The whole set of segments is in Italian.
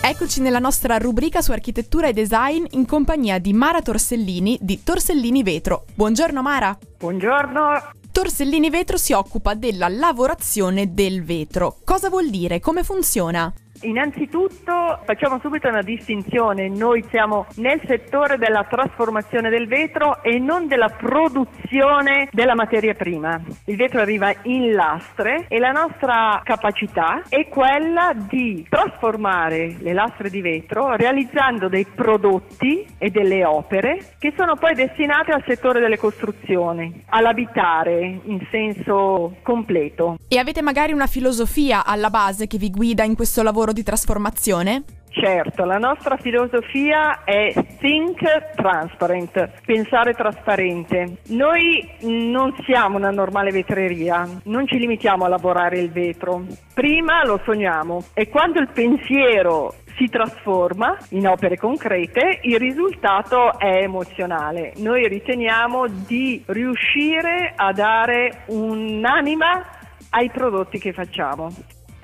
Eccoci nella nostra rubrica su architettura e design in compagnia di Mara Torsellini di Torsellini Vetro. Buongiorno Mara. Buongiorno. Torsellini Vetro si occupa della lavorazione del vetro. Cosa vuol dire? Come funziona? Innanzitutto facciamo subito una distinzione, noi siamo nel settore della trasformazione del vetro e non della produzione della materia prima. Il vetro arriva in lastre e la nostra capacità è quella di trasformare le lastre di vetro realizzando dei prodotti e delle opere che sono poi destinate al settore delle costruzioni, all'abitare in senso completo. E avete magari una filosofia alla base che vi guida in questo lavoro? Lavoro di trasformazione? Certo, la nostra filosofia è think transparent, pensare trasparente. Noi non siamo una normale vetreria, non ci limitiamo a lavorare il vetro. Prima lo sogniamo e quando il pensiero si trasforma in opere concrete, il risultato è emozionale. Noi riteniamo di riuscire a dare un'anima ai prodotti che facciamo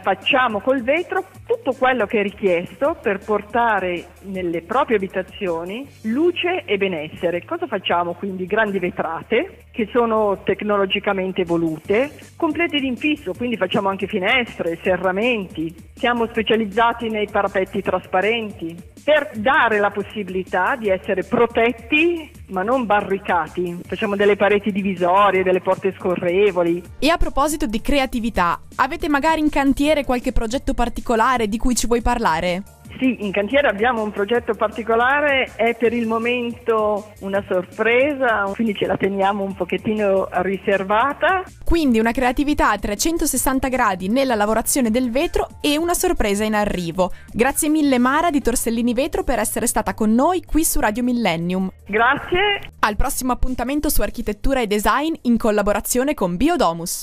facciamo col vetro tutto quello che è richiesto per portare nelle proprie abitazioni luce e benessere. Cosa facciamo quindi? Grandi vetrate che sono tecnologicamente evolute, complete di infisso, quindi facciamo anche finestre, serramenti, siamo specializzati nei parapetti trasparenti per dare la possibilità di essere protetti ma non barricati. Facciamo delle pareti divisorie, delle porte scorrevoli. E a proposito di creatività, avete magari in cantiere qualche progetto particolare di cui ci vuoi parlare? Sì, in cantiere abbiamo un progetto particolare, è per il momento una sorpresa, quindi ce la teniamo un pochettino riservata. Quindi una creatività a 360 gradi nella lavorazione del vetro e una sorpresa in arrivo. Grazie mille Mara di Torsellini Vetro per essere stata con noi qui su Radio Millennium. Grazie. Al prossimo appuntamento su architettura e design in collaborazione con Biodomus.